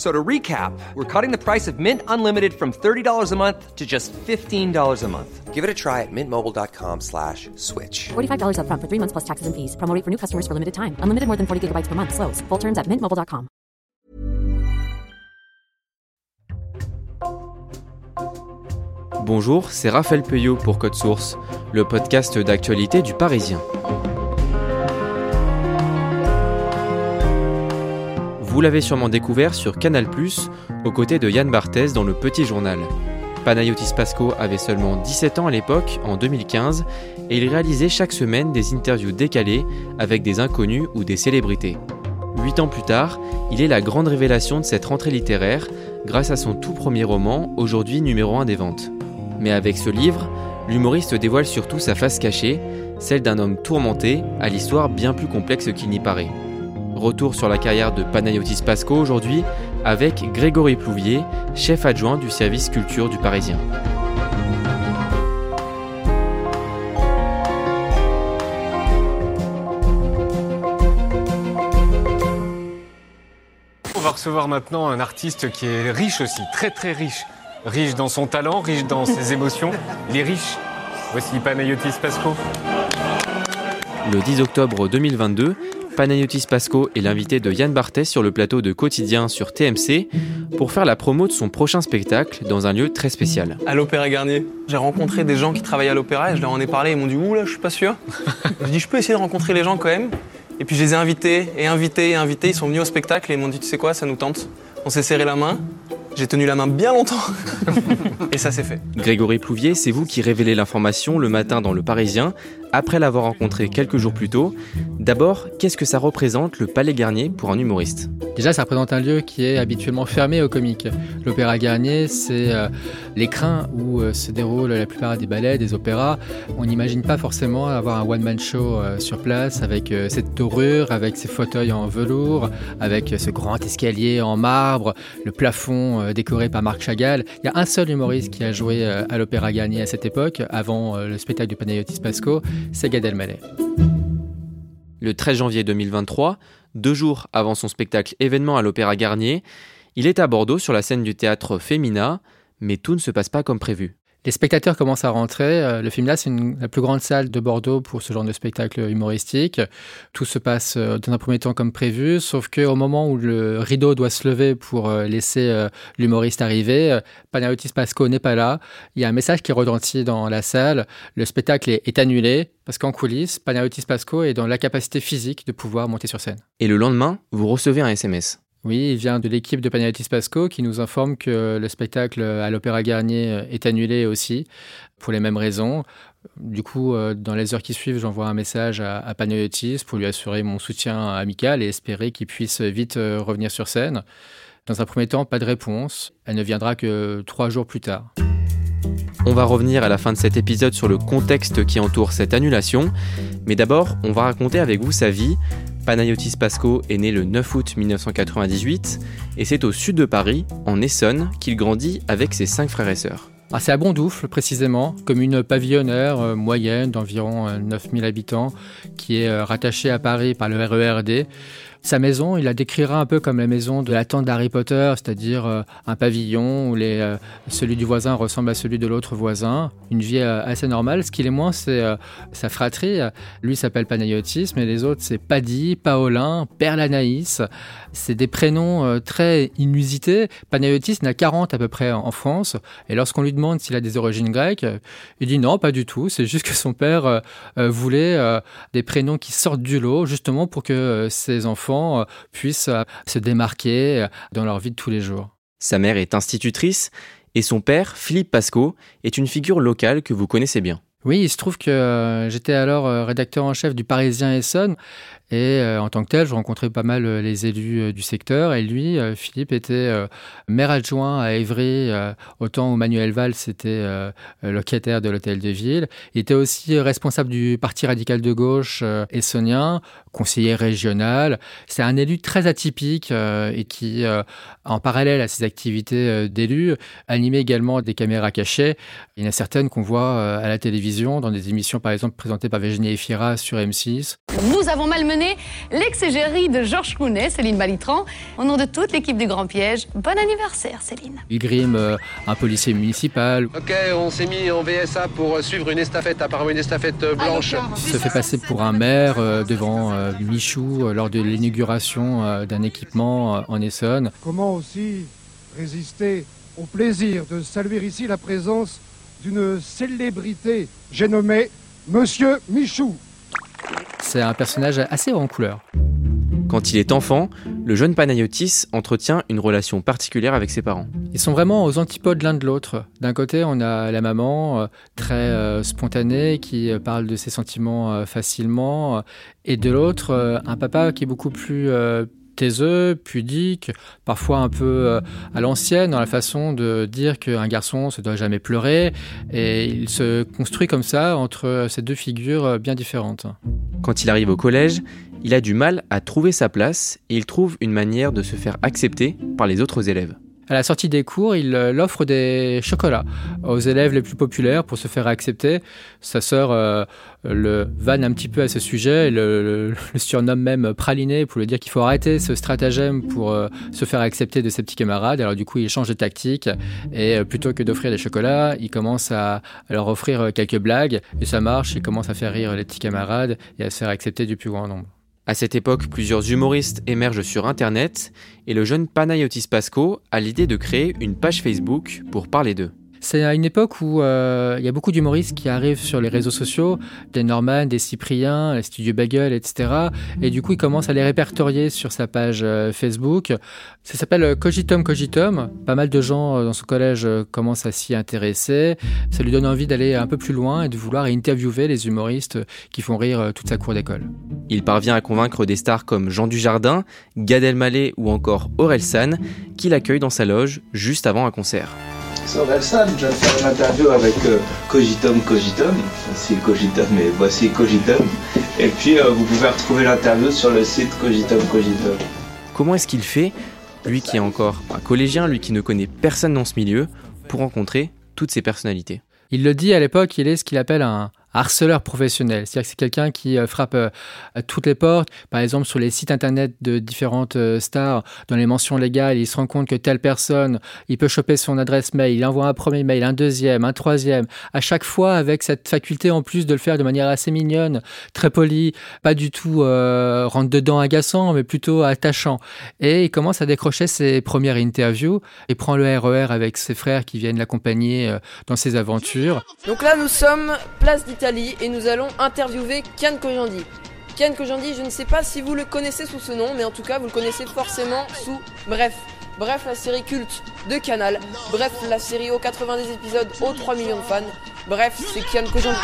So to recap, we're cutting the price of Mint Unlimited from $30 a month to just $15 a month. Give it a try at mintmobile.com slash switch. $45 up front for three months plus taxes and fees. Promo rate for new customers for limited time. Unlimited more than 40 gigabytes per month. Slows. Full terms at mintmobile.com. Bonjour, c'est Raphaël Peuillot pour Code Source, le podcast d'actualité du Parisien. Vous l'avez sûrement découvert sur Canal+, aux côtés de Yann Barthès dans Le Petit Journal. Panayotis Pasco avait seulement 17 ans à l'époque, en 2015, et il réalisait chaque semaine des interviews décalées avec des inconnus ou des célébrités. Huit ans plus tard, il est la grande révélation de cette rentrée littéraire grâce à son tout premier roman, aujourd'hui numéro 1 des ventes. Mais avec ce livre, l'humoriste dévoile surtout sa face cachée, celle d'un homme tourmenté, à l'histoire bien plus complexe qu'il n'y paraît. Retour sur la carrière de Panayotis Pasco aujourd'hui avec Grégory Plouvier, chef adjoint du service culture du Parisien. On va recevoir maintenant un artiste qui est riche aussi, très très riche. Riche dans son talent, riche dans ses émotions. Il est riche. Voici Panayotis Pasco. Le 10 octobre 2022, Panayotis Pasco est l'invité de Yann Barthès sur le plateau de Quotidien sur TMC pour faire la promo de son prochain spectacle dans un lieu très spécial. À l'Opéra Garnier. J'ai rencontré des gens qui travaillent à l'Opéra et je leur en ai parlé. Ils m'ont dit Ouh là, je suis pas sûr. J'ai dit Je peux essayer de rencontrer les gens quand même. Et puis je les ai invités et invités et invités. Ils sont venus au spectacle et ils m'ont dit Tu sais quoi, ça nous tente. On s'est serré la main. J'ai tenu la main bien longtemps. et ça s'est fait. Grégory Plouvier, c'est vous qui révélez l'information le matin dans Le Parisien, après l'avoir rencontré quelques jours plus tôt. D'abord, qu'est-ce que ça représente le Palais Garnier pour un humoriste? Déjà, ça représente un lieu qui est habituellement fermé aux comiques. L'Opéra Garnier, c'est euh, l'écrin où euh, se déroulent la plupart des ballets, des opéras. On n'imagine pas forcément avoir un one-man show euh, sur place avec cette dorure, avec ces fauteuils en velours, avec ce grand escalier en marbre, le plafond euh, décoré par Marc Chagall. Il y a un seul humoriste qui a joué euh, à l'Opéra Garnier à cette époque, avant euh, le spectacle du Panayotis Pasco, c'est Gad Elmaleh. Le 13 janvier 2023, deux jours avant son spectacle événement à l'Opéra Garnier, il est à Bordeaux sur la scène du théâtre Femina, mais tout ne se passe pas comme prévu. Les spectateurs commencent à rentrer. Euh, Le film là, c'est la plus grande salle de Bordeaux pour ce genre de spectacle humoristique. Tout se passe euh, dans un premier temps comme prévu, sauf qu'au moment où le rideau doit se lever pour euh, laisser l'humoriste arriver, Panayotis Pasco n'est pas là. Il y a un message qui retentit dans la salle. Le spectacle est, est annulé parce qu'en coulisses, Panayotis Pasco est dans l'incapacité physique de pouvoir monter sur scène. Et le lendemain, vous recevez un SMS. Oui, il vient de l'équipe de Panayotis Pasco qui nous informe que le spectacle à l'Opéra Garnier est annulé aussi pour les mêmes raisons. Du coup, euh, dans les heures qui suivent, j'envoie un message à, à Panayotis pour lui assurer mon soutien amical et espérer qu'il puisse vite euh, revenir sur scène. Dans un premier temps, pas de réponse. Elle ne viendra que trois jours plus tard. On va revenir à la fin de cet épisode sur le contexte qui entoure cette annulation, mais d'abord, on va raconter avec vous sa vie. Panayotis Pasco est né le 9 août 1998 et c'est au sud de Paris, en Essonne, qu'il grandit avec ses cinq frères et sœurs. Ah, c'est à Bondoufle, précisément, commune pavillonnaire euh, moyenne d'environ euh, 9000 habitants, qui est euh, rattachée à Paris par le RERD. Sa maison, il la décrira un peu comme la maison de la tante d'Harry Potter, c'est-à-dire euh, un pavillon où les, euh, celui du voisin ressemble à celui de l'autre voisin. Une vie euh, assez normale. Ce qu'il est moins, c'est sa fratrie. Lui s'appelle Panayotis, mais les autres, c'est Paddy, Paolin, Perlanaïs. C'est des prénoms très inusités. Panayotis n'a 40 à peu près en en France. Et lorsqu'on lui demande s'il a des origines grecques, il dit non, pas du tout. C'est juste que son père voulait des prénoms qui sortent du lot, justement pour que ses enfants enfants puissent se démarquer dans leur vie de tous les jours. Sa mère est institutrice et son père, Philippe Pasco, est une figure locale que vous connaissez bien. Oui, il se trouve que j'étais alors rédacteur en chef du Parisien Essonne et euh, en tant que tel, je rencontrais pas mal euh, les élus euh, du secteur. Et lui, Philippe, était maire adjoint à Évry, autant où Manuel Valls était locataire de l'hôtel de ville. Il était aussi responsable du Parti radical de gauche essonien, conseiller régional. C'est un élu très atypique et qui, en parallèle à ses activités d'élu, animait également des caméras cachées. Il y en a certaines qu'on voit à la télévision, dans des émissions par exemple présentées par Virginie Efira sur M6. Nous avons malmené l'ex-égérie de Georges Clounet, Céline Balitran. Au nom de toute l'équipe du Grand Piège, bon anniversaire Céline. Il grime euh, un policier municipal. Ok, on s'est mis en VSA pour suivre une estafette, apparemment une estafette euh, blanche. Il se fait passer pour un maire euh, devant Michou lors de l'inauguration d'un équipement en Essonne. Comment aussi résister au plaisir de saluer ici la présence d'une célébrité, j'ai nommé Monsieur Michou. C'est un personnage assez en couleur. Quand il est enfant, le jeune Panayotis entretient une relation particulière avec ses parents. Ils sont vraiment aux antipodes l'un de l'autre. D'un côté, on a la maman, euh, très euh, spontanée, qui euh, parle de ses sentiments facilement, et de l'autre, un papa qui est beaucoup plus pudique, parfois un peu euh, à l'ancienne dans la façon de dire qu'un garçon ne doit jamais pleurer. Et il se construit comme ça entre ces deux figures euh, bien différentes. Quand il arrive au collège, il a du mal à trouver sa place et il trouve une manière de se faire accepter par les autres élèves. À la sortie des cours, il euh, offre des chocolats aux élèves les plus populaires pour se faire accepter. Sa sœur euh, le vanne un petit peu à ce sujet, et le, surnomme même praliné pour lui dire qu'il faut arrêter ce stratagème pour euh, se faire accepter de ses petits camarades. Alors du coup, il change de tactique et plutôt que d'offrir des chocolats, il commence à, leur offrir quelques blagues et ça marche. Il commence à faire rire les petits camarades et à se faire accepter du plus grand nombre. À cette époque, plusieurs humoristes émergent sur Internet et le jeune Panayotis Pasco a l'idée de créer une page Facebook pour parler d'eux. C'est à une époque où euh, il y a beaucoup d'humoristes qui arrivent sur les réseaux sociaux, des Norman, des Cyprien, les studios Bagel, etc. Et du coup, il commence à les répertorier sur sa page euh, Facebook. Ça s'appelle euh, Cogitum Cogitum. Pas mal de gens dans ce collège commencent à s'y intéresser. Ça lui donne envie d'aller un peu plus loin et de vouloir interviewer les humoristes qui font rire toute sa cour d'école. Il parvient à convaincre des stars comme Jean Dujardin, Gad Elmaleh ou encore Aurel San, qui l'accueillent dans sa loge juste avant un concert. Sur Elsan, je vais faire une interview avec euh, Cogitum Cogitum. Voici Cogitum et voici Cogitum. Et puis euh, vous pouvez retrouver l'interview sur le site Cogitum Cogitum. Comment est-ce qu'il fait, lui qui est encore un collégien, lui qui ne connaît personne dans ce milieu, pour rencontrer toutes ces personnalités? Il le dit à l'époque, il est ce qu'il appelle un, harceleur professionnel. C'est-à-dire que c'est quelqu'un qui euh, frappe euh, à toutes les portes. Par exemple, sur les sites internet de différentes euh, stars, dans les mentions légales, il se rend compte que telle personne, il peut choper son adresse mail, il envoie un premier mail, un deuxième, un troisième, à chaque fois avec cette faculté en plus de le faire de manière assez mignonne, très polie, pas du tout rentre dedans agaçant, mais plutôt attachant. Et il commence à décrocher ses premières interviews et prend le RER e avec ses frères qui viennent l'accompagner dans ses aventures. Donc là, nous sommes place et nous allons interviewer Kian Kojandi. Kian Kojandi, je ne sais pas si vous le connaissez sous ce nom, mais en tout cas vous le connaissez forcément sous Bref. Bref, la série culte de Canal. Bref, la série aux 90 épisodes aux 3 millions de fans. Bref, c'est Kian Kojandi.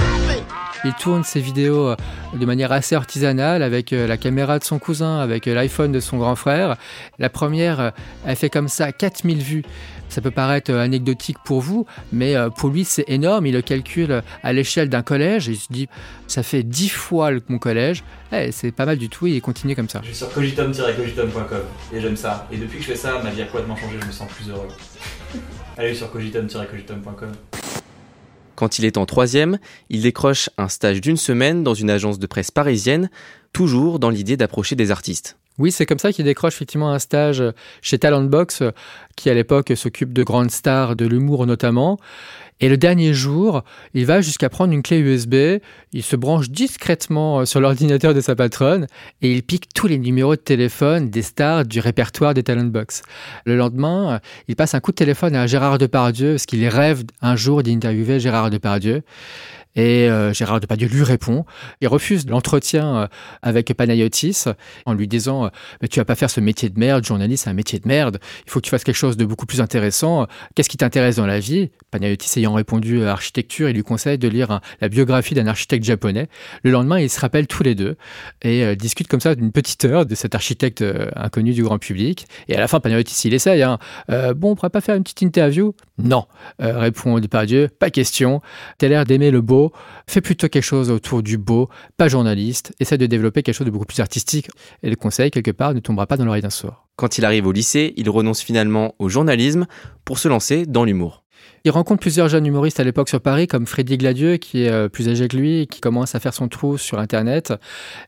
Il tourne ses vidéos euh, de manière assez artisanale avec euh, la caméra de son cousin, avec euh, l'iPhone de son grand frère. La première, elle fait comme ça 4000 vues. Ça peut paraître anecdotique pour vous, mais pour lui c'est énorme. Il le calcule à l'échelle d'un collège et il se dit ça fait 10 fois mon collège. Eh, c'est pas mal du tout, il continue comme ça. Je suis sur cogitum-cogitum.com et j'aime ça. Et depuis que je fais ça, ma vie a complètement changé, je me sens plus heureux. Allez sur cogitum-cogitum.com. Quand il est en troisième, il décroche un stage d'une semaine dans une agence de presse parisienne, toujours dans l'idée d'approcher des artistes. Oui, c'est comme ça qu'il décroche effectivement un stage chez Talentbox, qui à l'époque s'occupe de grandes stars de l'humour notamment. Et le dernier jour, il va jusqu'à prendre une clé USB, il se branche discrètement euh, sur l'ordinateur de sa patronne et il pique tous les numéros de téléphone des stars du répertoire des Talentbox. Le lendemain, euh, il passe un coup de téléphone à Gérard Depardieu parce qu'il rêve un jour d'interviewer Gérard Depardieu. Et euh, Gérard Depardieu lui répond. Il refuse l'entretien euh, avec Panayotis en lui disant mais Tu vas pas faire ce métier de merde, journaliste, c'est un métier de merde. Il faut que tu fasses quelque chose de beaucoup plus intéressant. Qu'est-ce qui t'intéresse dans la vie? Panayotis ayant répondu à architecture, il lui conseille de lire la biographie d'un architecte japonais. Le lendemain, ils se rappellent tous les deux et discutent comme ça d'une petite heure de cet architecte inconnu du grand public. Et à la fin, Panayotis, il essaye. Hein. bon, on pourrait pas faire une petite interview Non, répond Depardieu, pas question. T'as l'air d'aimer le beau fais plutôt quelque chose autour du beau, pas journaliste, essaie de développer quelque chose de beaucoup plus artistique. Et le conseil, quelque part, ne tombera pas dans l'oreille d'un sourd. Quand il arrive au lycée, il renonce finalement au journalisme pour se lancer dans l'humour. Il rencontre plusieurs jeunes humoristes à l'époque sur Paris, comme Freddy Gladieux, qui est euh, plus âgé que lui, qui commence à faire son trou sur Internet.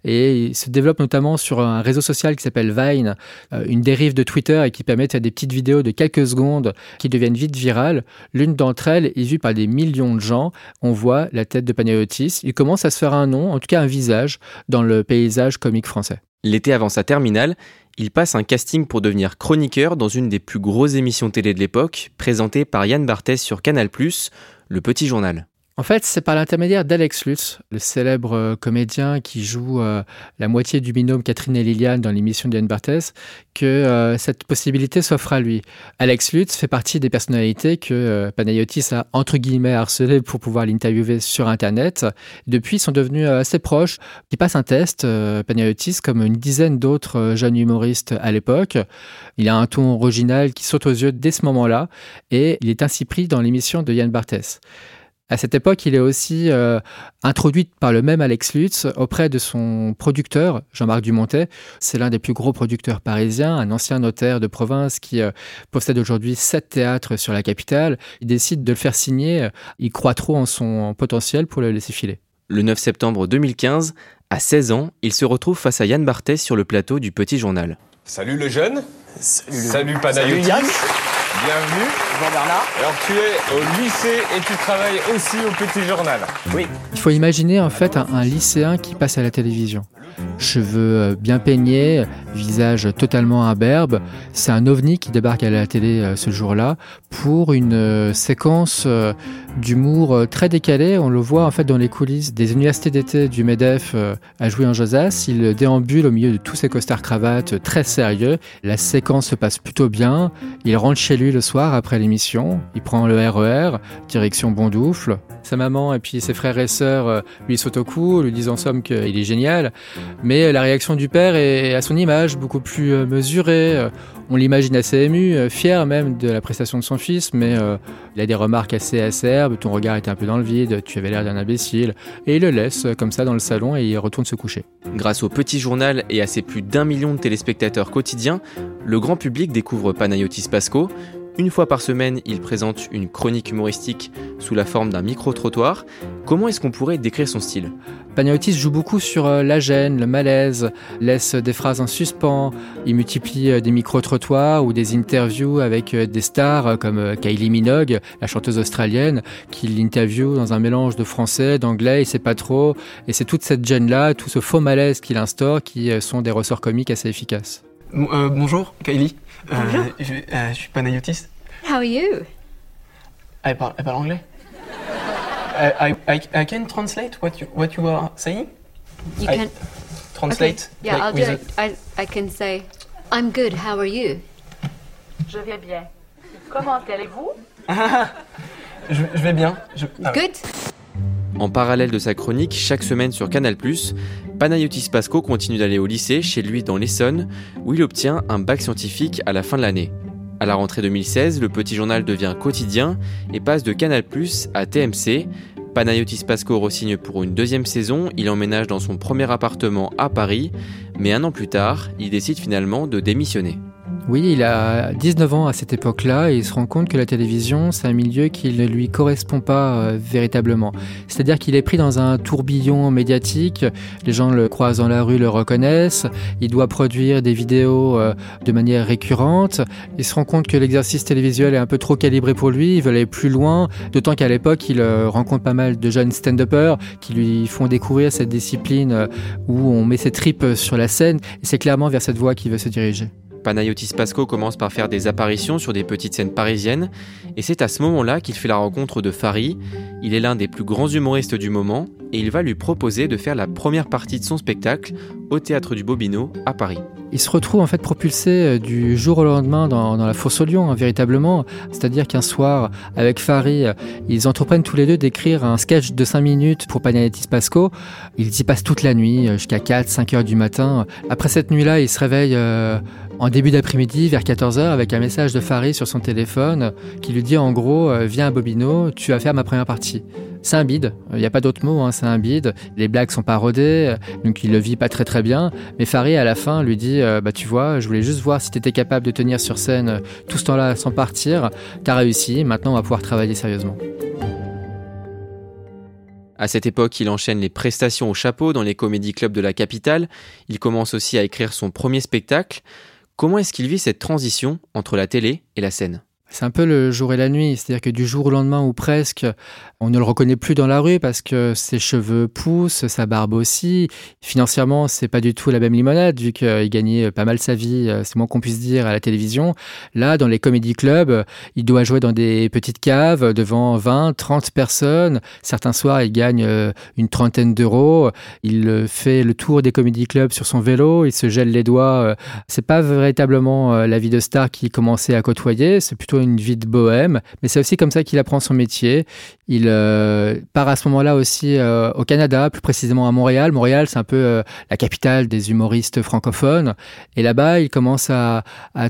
Et il se développe notamment sur un réseau social qui s'appelle Vine, euh, une dérive de Twitter et qui permet de faire des petites vidéos de quelques secondes qui deviennent vite virales. L'une d'entre elles est vue par des millions de gens. On voit la tête de Panayotis. Il commence à se faire un nom, en tout cas un visage, dans le paysage comique français. L'été avant sa terminale, il passe un casting pour devenir chroniqueur dans une des plus grosses émissions télé de l'époque, présentée par Yann Barthès sur Canal+, Le Petit Journal. En fait, c'est par l'intermédiaire d'Alex Lutz, le célèbre euh, comédien qui joue euh, la moitié du binôme Catherine et Liliane dans l'émission d'Yann Barthès, que euh, cette possibilité s'offre à lui. Alex Lutz fait partie des personnalités que Panayotis a entre guillemets harcelé pour pouvoir l'interviewer sur Internet. Depuis, ils sont devenus assez proches. Il passe un test, Panayotis, comme une dizaine d'autres jeunes humoristes à l'époque. Il a un ton original qui saute aux yeux dès ce moment-là et il est ainsi pris dans l'émission de Yann Barthès. À cette époque, il est aussi euh, introduit par le même Alex Lutz auprès de son producteur, Jean-Marc Dumontet. C'est l'un des plus gros producteurs parisiens, un ancien notaire de province qui euh, possède aujourd'hui sept théâtres sur la capitale. Il décide de le faire signer. Il croit trop en son potentiel pour le laisser filer. Le 9 septembre 2015, à 16 ans, il se retrouve face à Yann Barthès sur le plateau du Petit Journal. Salut le jeune. Salut, Salut Panayotis. Bienvenue. Bonjour Bernard. Alors tu es au lycée et tu travailles aussi au petit journal. Oui. Il faut imaginer en fait un, un lycéen qui passe à la télévision cheveux euh, bien peignés, visage totalement imberbe. C'est un ovni qui débarque à la télé euh, ce jour-là pour une euh, séquence d'humour très décalé. On le voit en fait dans les coulisses des universités d'été du MEDEF à jouer en Josas. Il déambule au milieu de tous ses costards cravates très sérieux. La séquence se passe plutôt bien. Il rentre chez lui le soir après l'émission. Il prend le RER, direction Bondoufle. Sa maman et puis ses frères et sœurs lui sautent au cou, lui disent en somme qu'il est génial. Mais la réaction du père est à son image, beaucoup plus euh, mesurée. Euh, on l'imagine assez ému, euh, fier même de la prestation de son fils, mais il a des remarques assez acerbes. Ton regard était un peu dans le vide, tu avais l'air d'un imbécile. Et il le laisse comme ça dans le salon et il retourne se coucher. Grâce au petit journal et à ses plus d'un million de téléspectateurs quotidiens, le grand public découvre Panayotis Pasco, une fois par semaine, il présente une chronique humoristique sous la forme d'un micro-trottoir. Comment est-ce qu'on pourrait décrire son style? Panayotis joue beaucoup sur euh, la gêne, le malaise, laisse des phrases en suspens, il multiplie euh, des micro-trottoirs ou des interviews avec euh, des stars comme Kylie Minogue, la chanteuse australienne, qui l'interview dans un mélange de français, d'anglais, il sait pas trop. Et c'est toute cette gêne-là, tout ce faux malaise qu'il instaure qui sont des ressorts comiques assez efficaces. bonjour, Kylie. Bonjour. je, je, suis Panayotis. How are you? Elle parle, elle parle anglais. I, I, I can translate what you, what you are saying? You I can translate. Okay. Yeah, like I'll do it. I, I can say, I'm good. How are you? Je vais bien. Comment allez-vous? je, je, vais bien. Je... Ah, good? En parallèle de sa chronique, chaque semaine sur Canal+, Panayotis Pasco continue d'aller au lycée, chez lui dans l'Essonne, où il obtient un bac scientifique à la fin de l'année. À la rentrée 2016, le petit journal devient quotidien et passe de Canal+ à TMC. Panayotis Pasco re-signe pour une deuxième saison, il emménage dans son premier appartement à Paris, mais un an plus tard, il décide finalement de démissionner. Oui, il a 19 ans à cette époque-là et il se rend compte que la télévision, c'est un milieu qui ne lui correspond pas euh, véritablement. C'est-à-dire qu'il est pris dans un tourbillon médiatique, les gens le croisent dans la rue, le reconnaissent, il doit produire des vidéos euh, de manière récurrente, il se rend compte que l'exercice télévisuel est un peu trop calibré pour lui, il veut aller plus loin, d'autant qu'à l'époque, il euh, rencontre pas mal de jeunes stand-uppers qui lui font découvrir cette discipline où on met ses tripes sur la scène et c'est clairement vers cette voie qu'il veut se diriger. Panayotis Pasco commence par faire des apparitions sur des petites scènes parisiennes, et c'est à ce moment-là qu'il fait la rencontre de Fari. Il est l'un des plus grands humoristes du moment, et il va lui proposer de faire la première partie de son spectacle au Théâtre du Bobino à Paris. Il se retrouve en fait propulsé euh, du jour au lendemain dans, la fosse au lion, hein, véritablement. C'est-à-dire qu'un soir, avec Fari, euh, ils entreprennent tous les deux d'écrire un sketch de 5 minutes pour Panayotis Pasco. Ils y passent toute la nuit, euh, jusqu'à 4, 5 heures du matin. Après cette nuit-là, il se réveille euh, en début d'après-midi, vers 14 heures, avec un message de Fari sur son téléphone qui lui dit en gros Viens à Bobino, tu vas faire ma première partie. C'est un bide, il n'y a pas d'autre mot, hein, c'est un bide. Les blagues sont pas rodées, euh, donc il le vit pas très très bien. Mais Fari, à la fin, lui dit euh, Bah, tu vois, je voulais juste voir si tu étais capable de tenir sur scène euh, tout ce temps-là sans partir. T'as réussi, maintenant on va pouvoir travailler sérieusement. À cette époque, il enchaîne les prestations au chapeau dans les comédie clubs de la capitale. Il commence aussi à écrire son premier spectacle. Comment est-ce qu'il vit cette transition entre la télé et la scène? C'est un peu le jour et la nuit, c'est-à-dire que du jour au lendemain ou presque, on ne le reconnaît plus dans la rue parce que ses cheveux poussent, sa barbe aussi. Financièrement, c'est pas du tout la même limonade vu qu'il gagnait pas mal sa vie, euh, c'est moins qu'on puisse dire, à la télévision. Là, dans les comédie clubs, il doit jouer dans des petites caves devant 20, 30 personnes. Certains soirs, il gagne euh, une trentaine d'euros. Il euh, fait le tour des comédie clubs sur son vélo, il se gèle les doigts. C'est pas véritablement la vie de star qu'il commençait à côtoyer, c'est plutôt une vie de bohème. Mais c'est aussi comme ça qu'il apprend son métier. Il euh, part à ce moment-là aussi euh, au Canada, plus précisément à Montréal. Montréal, c'est un peu euh, la capitale des humoristes francophones. Et là-bas, il commence à,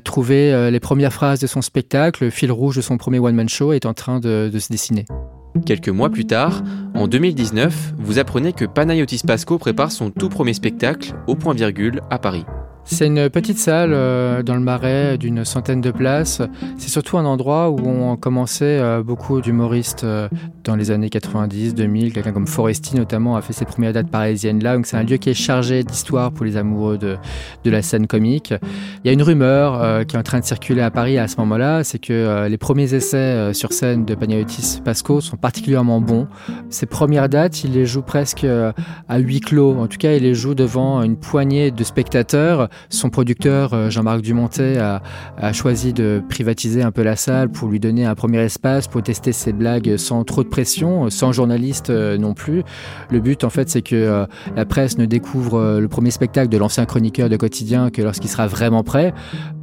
trouver les premières phrases de son spectacle. Le fil rouge de son premier one-man show est en train de, de se dessiner. Quelques mois plus tard, en 2019, vous apprenez que Panayotis Pasco prépare son tout premier spectacle au point virgule à Paris. C'est une petite salle euh, dans le marais d'une centaine de places. C'est surtout un endroit où ont commencé euh, beaucoup d'humoristes euh, dans les années 90, 2000. Quelqu'un comme Foresti notamment a fait ses premières dates parisiennes là. Donc c'est un lieu qui est chargé d'histoire pour les amoureux de, de la scène comique. Il y a une rumeur qui est en train de circuler à Paris à ce moment-là, c'est que les premiers essais sur scène de Panayotis Pasco sont particulièrement bons. Ses premières dates, il les joue presque à huis clos. En tout cas, il les joue devant une poignée de spectateurs. Son producteur, euh, Jean-Marc Dumontet, a, choisi de privatiser un peu la salle pour lui donner un premier espace pour tester ses blagues sans trop de pression, sans journaliste euh, non plus. Le but, en fait, c'est que euh, la presse ne découvre euh, le premier spectacle de l'ancien chroniqueur de quotidien que lorsqu'il sera vraiment prêt.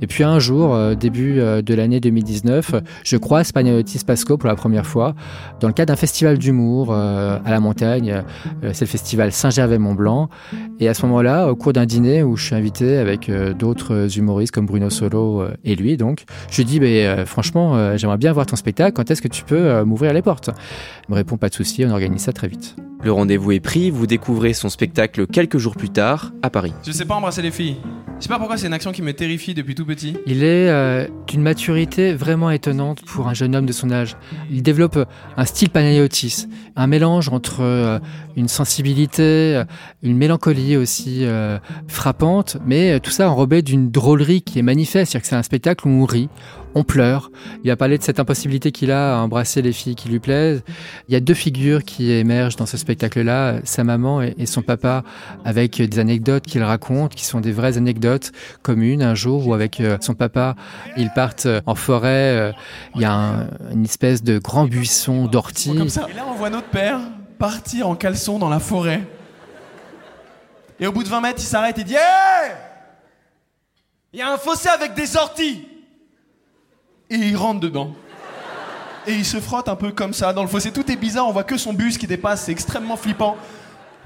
Et puis un jour, euh, début euh, de l'année 2019, je croise Panayotis Pasco pour la première fois dans le cadre d'un festival d'humour euh, à la montagne. Euh, c'est le festival Saint-Gervais-Mont-Blanc. Et à ce moment-là, au cours d'un dîner où je suis invité avec euh, d'autres humoristes comme Bruno Solo euh, et lui, donc, je lui dis, euh, franchement, j'aimerais bien voir ton spectacle. Quand est-ce que tu peux m'ouvrir les portes? Il me répond, pas de souci, on organise ça très vite. Le rendez-vous est pris, vous découvrez son spectacle quelques jours plus tard à Paris. Je sais pas embrasser les filles. Je sais pas pourquoi c'est une action qui me terrifie depuis tout petit. Il est euh, d'une maturité vraiment étonnante pour un jeune homme de son âge. Il développe un style Panayotis, un mélange entre euh, une sensibilité, euh, une mélancolie aussi euh, frappante, mais tout ça enrobé d'une drôlerie qui est manifeste. C'est-à-dire que c'est un spectacle où on rit, on pleure. Il a parlé de cette impossibilité qu'il a à embrasser les filles qui lui plaisent. Il y a deux figures qui émergent dans ce spectacle-là, sa maman et, son papa, avec des anecdotes qu'il raconte, qui sont des vraies anecdotes communes. Un jour où avec euh, son papa, ils partent euh, en forêt, euh, il y a un- une espèce de grand buisson ça. Et là, on voit notre père partir en caleçon dans la forêt. Et au bout de 20 mètres, il s'arrête et dit Hé Il y a un fossé avec des orties Et il rentre dedans. Et il se frotte un peu comme ça. Dans le fossé. Tout est bizarre, on voit que son bus qui dépasse, c'est extrêmement flippant.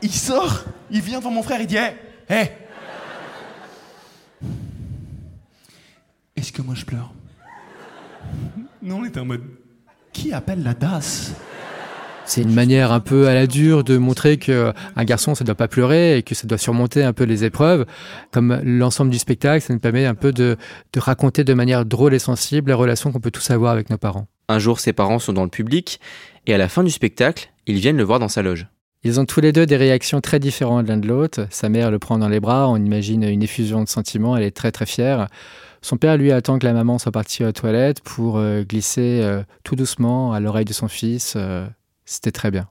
Il sort, il vient devant mon frère, il dit Hé Hé Est-ce que moi je pleure? Non, on était en mode Qui appelle la DAS C'est une manière un peu à la dure de montrer que un garçon ça doit pas pleurer et que ça doit surmonter un peu les épreuves. Comme l'ensemble du spectacle, ça nous permet un peu de, de raconter de manière drôle et sensible la relation qu'on peut tous avoir avec nos parents. Un jour, ses parents sont dans le public, et à la fin du spectacle, ils viennent le voir dans sa loge. Ils ont tous les deux des réactions très différentes l'un de l'autre. Sa mère le prend dans les bras, on imagine une effusion de sentiments, elle est très très fière. Son père, lui, attend que la maman soit partie aux toilettes pour euh, glisser euh, tout doucement à l'oreille de son fils. C'était très bien.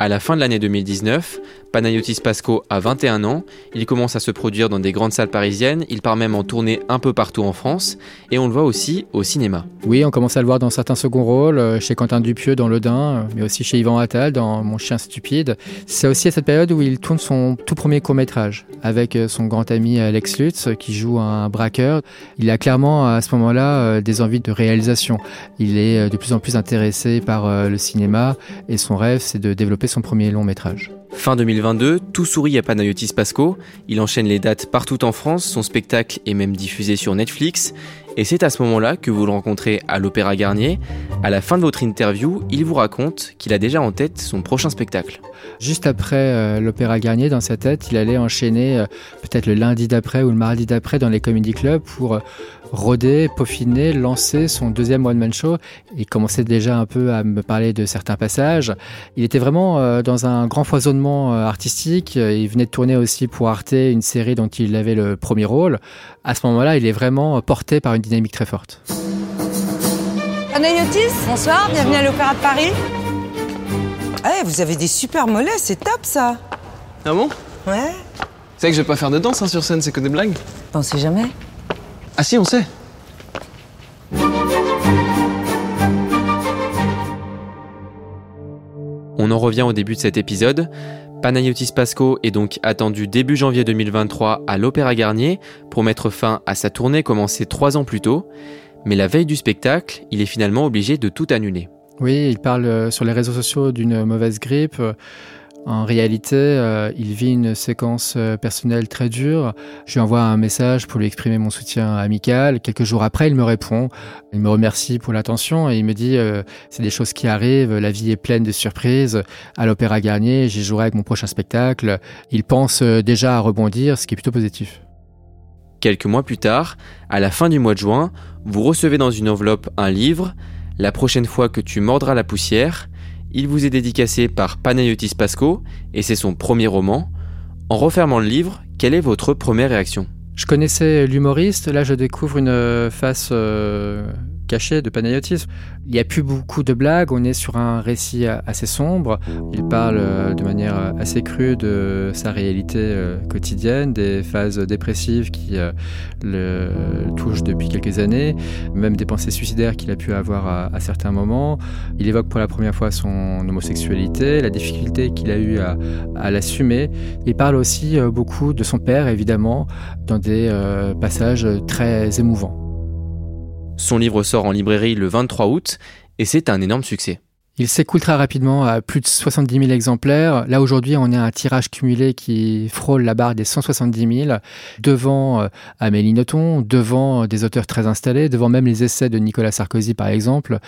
À la fin de l'année 2019, Panayotis Pasco a 21 ans, il commence à se produire dans des grandes salles parisiennes, il part même en tournée un peu partout en France, et on le voit aussi au cinéma. Oui, on commence à le voir dans certains seconds rôles, euh, chez Quentin Dupieux dans Le Dain, euh, mais aussi chez Yvan Attal dans Mon chien stupide. C'est aussi à cette période où il tourne son tout premier court-métrage avec euh, son grand ami Alex Lutz qui joue un braqueur. Il a clairement à ce moment-là des envies de réalisation. Il est de plus en plus intéressé par le cinéma et son rêve c'est de développer son premier long métrage. Fin 2022, tout sourit à Panayotis Pasco. Il enchaîne les dates partout en France, son spectacle est même diffusé sur Netflix. Et c'est à ce moment-là que vous le rencontrez à l'Opéra Garnier. À la fin de votre interview, il vous raconte qu'il a déjà en tête son prochain spectacle. Juste après euh, l'Opéra Garnier, dans sa tête, il allait enchaîner euh, peut-être le lundi d'après ou le mardi d'après dans les comedy clubs pour euh, rôder, peaufiner, lancer son deuxième one-man show. Il commençait déjà un peu à me parler de certains passages. Il était vraiment euh, dans un grand foisonnement artistique. Il venait de tourner aussi pour Arte une série dont il avait le premier rôle. À ce moment-là, il est vraiment porté par une dynamique très forte. Anayotis, bonsoir, bienvenue à l'Opéra de Paris. Eh, vous avez des super mollets, c'est top ça. Ah bon? Ouais. C'est vrai que je vais pas faire de danse hein, sur scène, c'est que des blagues On sait jamais? Ah si, on sait. On en revient au début de cet épisode. Panayotis Pasco est donc attendu début janvier 2023 à l'Opéra Garnier pour mettre fin à sa tournée commencée trois ans plus tôt. Mais la veille du spectacle, il est finalement obligé de tout annuler. Oui, il parle euh, sur les réseaux sociaux d'une mauvaise grippe. En réalité, euh, il vit une séquence euh, personnelle très dure. Je lui envoie un message pour lui exprimer mon soutien amical. Quelques jours après, il me répond. Il me remercie pour l'attention et il me dit c'est des choses qui arrivent. La vie est pleine de surprises. À l'Opéra Garnier, j'y jouerai avec mon prochain spectacle. Il pense déjà à rebondir, ce qui est plutôt positif. Quelques mois plus tard, à la fin du mois de juin, vous recevez dans une enveloppe un livre. La prochaine fois que tu mordras la poussière, il vous est dédicacé par Panayotis Pasco et c'est son premier roman. En refermant le livre, quelle est votre première réaction? Je connaissais l'humoriste, là je découvre une face euh, caché de Panayotis. Il n'y a plus beaucoup de blagues, on est sur un récit assez sombre. Il parle euh, de manière assez crue de sa réalité euh, quotidienne, des phases dépressives qui euh, le touchent depuis quelques années, même des pensées suicidaires qu'il a pu avoir à, certains moments. Il évoque pour la première fois son homosexualité, la difficulté qu'il a eu à l'assumer. Il parle aussi beaucoup de son père, évidemment, dans des passages très émouvants. Son livre sort en librairie le 23 août et c'est un énorme succès. Il s'écoule très rapidement à plus de 70 000 exemplaires. Là, aujourd'hui, on à un tirage cumulé qui frôle la barre des 170 000, devant euh, Amélie Nothomb, devant des auteurs très installés, devant même les essais de Nicolas Sarkozy, par exemple.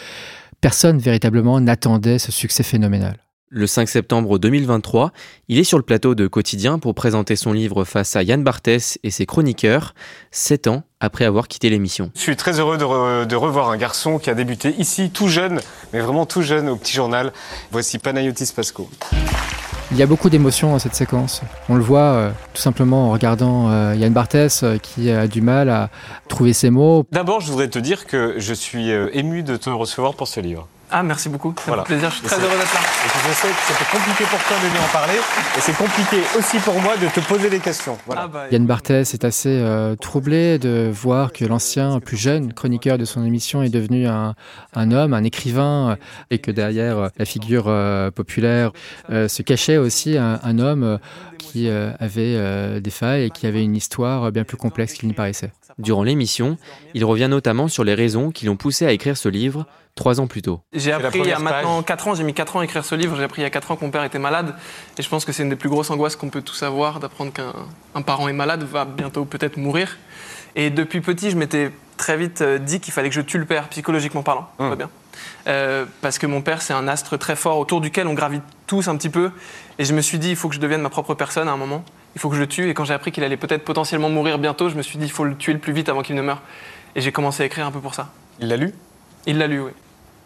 Personne véritablement n'attendait ce succès phénoménal. Le 5 septembre 2023, il est sur le plateau de Quotidien pour présenter son livre face à Yann Barthès et ses chroniqueurs, sept ans après avoir quitté l'émission. Je suis très heureux de, revoir un garçon qui a débuté ici tout jeune, mais vraiment tout jeune au petit journal. Voici Panayotis Pasco. Il y a beaucoup d'émotions dans cette séquence. On le voit euh, tout simplement en regardant euh, Yann Barthès euh, qui a du mal à trouver ses mots. D'abord, je voudrais te dire que je suis ému de te recevoir pour ce livre. Ah, merci beaucoup. Ça fait plaisir. Je suis très heureux d'être là. je sais que c'était compliqué pour toi de venir en parler. Et c'est compliqué aussi pour moi de te poser des questions. Ah bah, Yann Barthès est assez euh, troublé de voir que l'ancien, plus jeune chroniqueur de son émission est devenu un, un homme, un écrivain, euh, et que derrière euh, la figure populaire se cachait aussi un, un homme qui avait des failles et qui avait une histoire bien plus complexe qu'il n'y paraissait. Durant l'émission, il revient notamment sur les raisons qui l'ont poussé à écrire ce livre trois ans plus tôt. J'ai appris il y a maintenant 4 ans, j'ai mis 4 ans à écrire ce livre, j'ai appris il y a 4 ans que mon père était malade, et je pense que c'est une des plus grosses angoisses qu'on peut tous avoir, d'apprendre qu'un parent est malade, va bientôt peut-être mourir. Et depuis petit, je m'étais très vite euh, dit qu'il fallait que je tue le père, psychologiquement parlant, mmh. bien. Euh, parce que mon père, c'est un astre très fort autour duquel on gravite tous un petit peu. Et je me suis dit, il faut que je devienne ma propre personne à un moment. Il faut que je le tue. Et quand j'ai appris qu'il allait peut-être potentiellement mourir bientôt, je me suis dit, il faut le tuer le plus vite avant qu'il ne meure. Et j'ai commencé à écrire un peu pour ça. Il l'a lu? Il l'a lu, oui.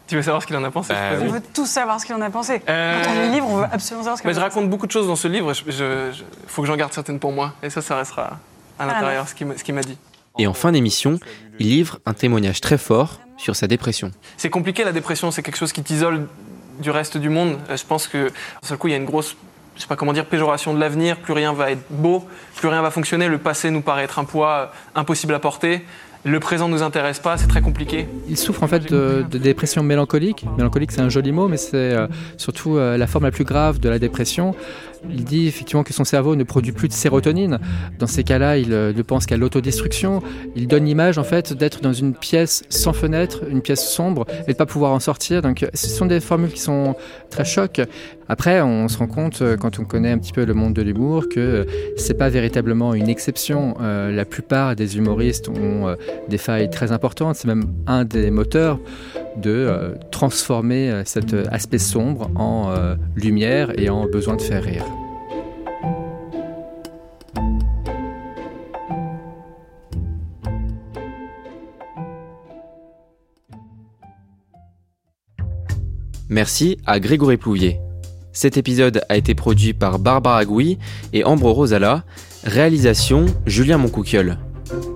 Tu veux savoir ce qu'il en a pensé? Bah On veut tous savoir ce qu'il en a pensé. Euh, Quand on lit le livre, on veut absolument savoir ce qu'il en a pensé. Je raconte beaucoup de choses dans ce livre. Il faut que j'en garde certaines pour moi. Et ça, ça restera à ah, l'intérieur, ce qu'il m'a dit. Et en fin d'émission, il livre un témoignage très fort sur sa dépression. C'est compliqué la dépression, c'est quelque chose qui t'isole du reste du monde. Euh, Je pense que, d'un seul coup, il y a une grosse, je sais pas comment dire, péjoration de l'avenir. Plus rien va être beau, plus rien va fonctionner. Le passé nous paraît être un poids euh, impossible à porter. Le présent ne nous intéresse pas, c'est très compliqué. Il souffre en fait de, dépression mélancolique. Mélancolique, c'est un joli mot, mais c'est euh, surtout euh, la forme la plus grave de la dépression. Il dit effectivement que son cerveau ne produit plus de sérotonine. Dans ces cas-là, il euh, ne pense qu'à l'autodestruction. Il donne l'image en fait d'être dans une pièce sans fenêtre, une pièce sombre, et de pas pouvoir en sortir. Donc, ce sont des formules qui sont très chocs. Après, on se rend compte euh, quand on connaît un petit peu le monde de l'humour que euh, c'est pas véritablement une exception. Euh, la plupart des humoristes ont des failles très importantes. C'est même un des moteurs de transformer cet aspect sombre en lumière et en besoin de faire rire. Merci à Grégory Plouvier. Cet épisode a été produit par Barbara Gouy et Ambre Rosala. Réalisation Julien Moncouquiol.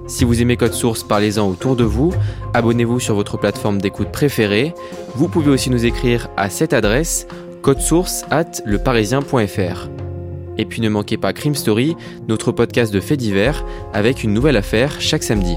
Si vous aimez Code Source, parlez-en autour de vous. Abonnez-vous sur votre plateforme d'écoute préférée. Vous pouvez aussi nous écrire à cette adresse codesource at leparisien.fr. Et puis ne manquez pas Crime Story, notre podcast de faits divers, avec une nouvelle affaire chaque samedi.